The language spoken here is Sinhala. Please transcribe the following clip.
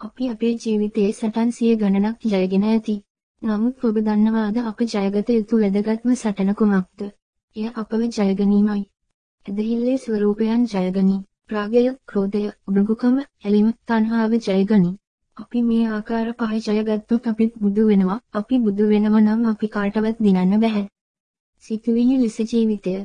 අපි අපේ ජීවිතයේ සටන් සිය ගණනක් ජයගෙන ඇති. නමුත් ඔබ දන්නවාද අප ජයගත යුතු වැදගත්ම සටන කුමක්ද? එය අපව ජයගැනීමයි. ඇදහිල්ලේ ස්වරූපයන් ජයගනී. රාගය, ක්‍රෝධය, උඩඟුකම, ඇලීම, තණ්හාව ජයගනී. අපි මේ ආකාර පහ ජයගත්තොත් අපිත් බුදු වෙනවා. අපි බුදු වෙනව නම් අපි කාටවත් දිනන්න බෑ. සිතුවිලි ලෙස ජීවිතය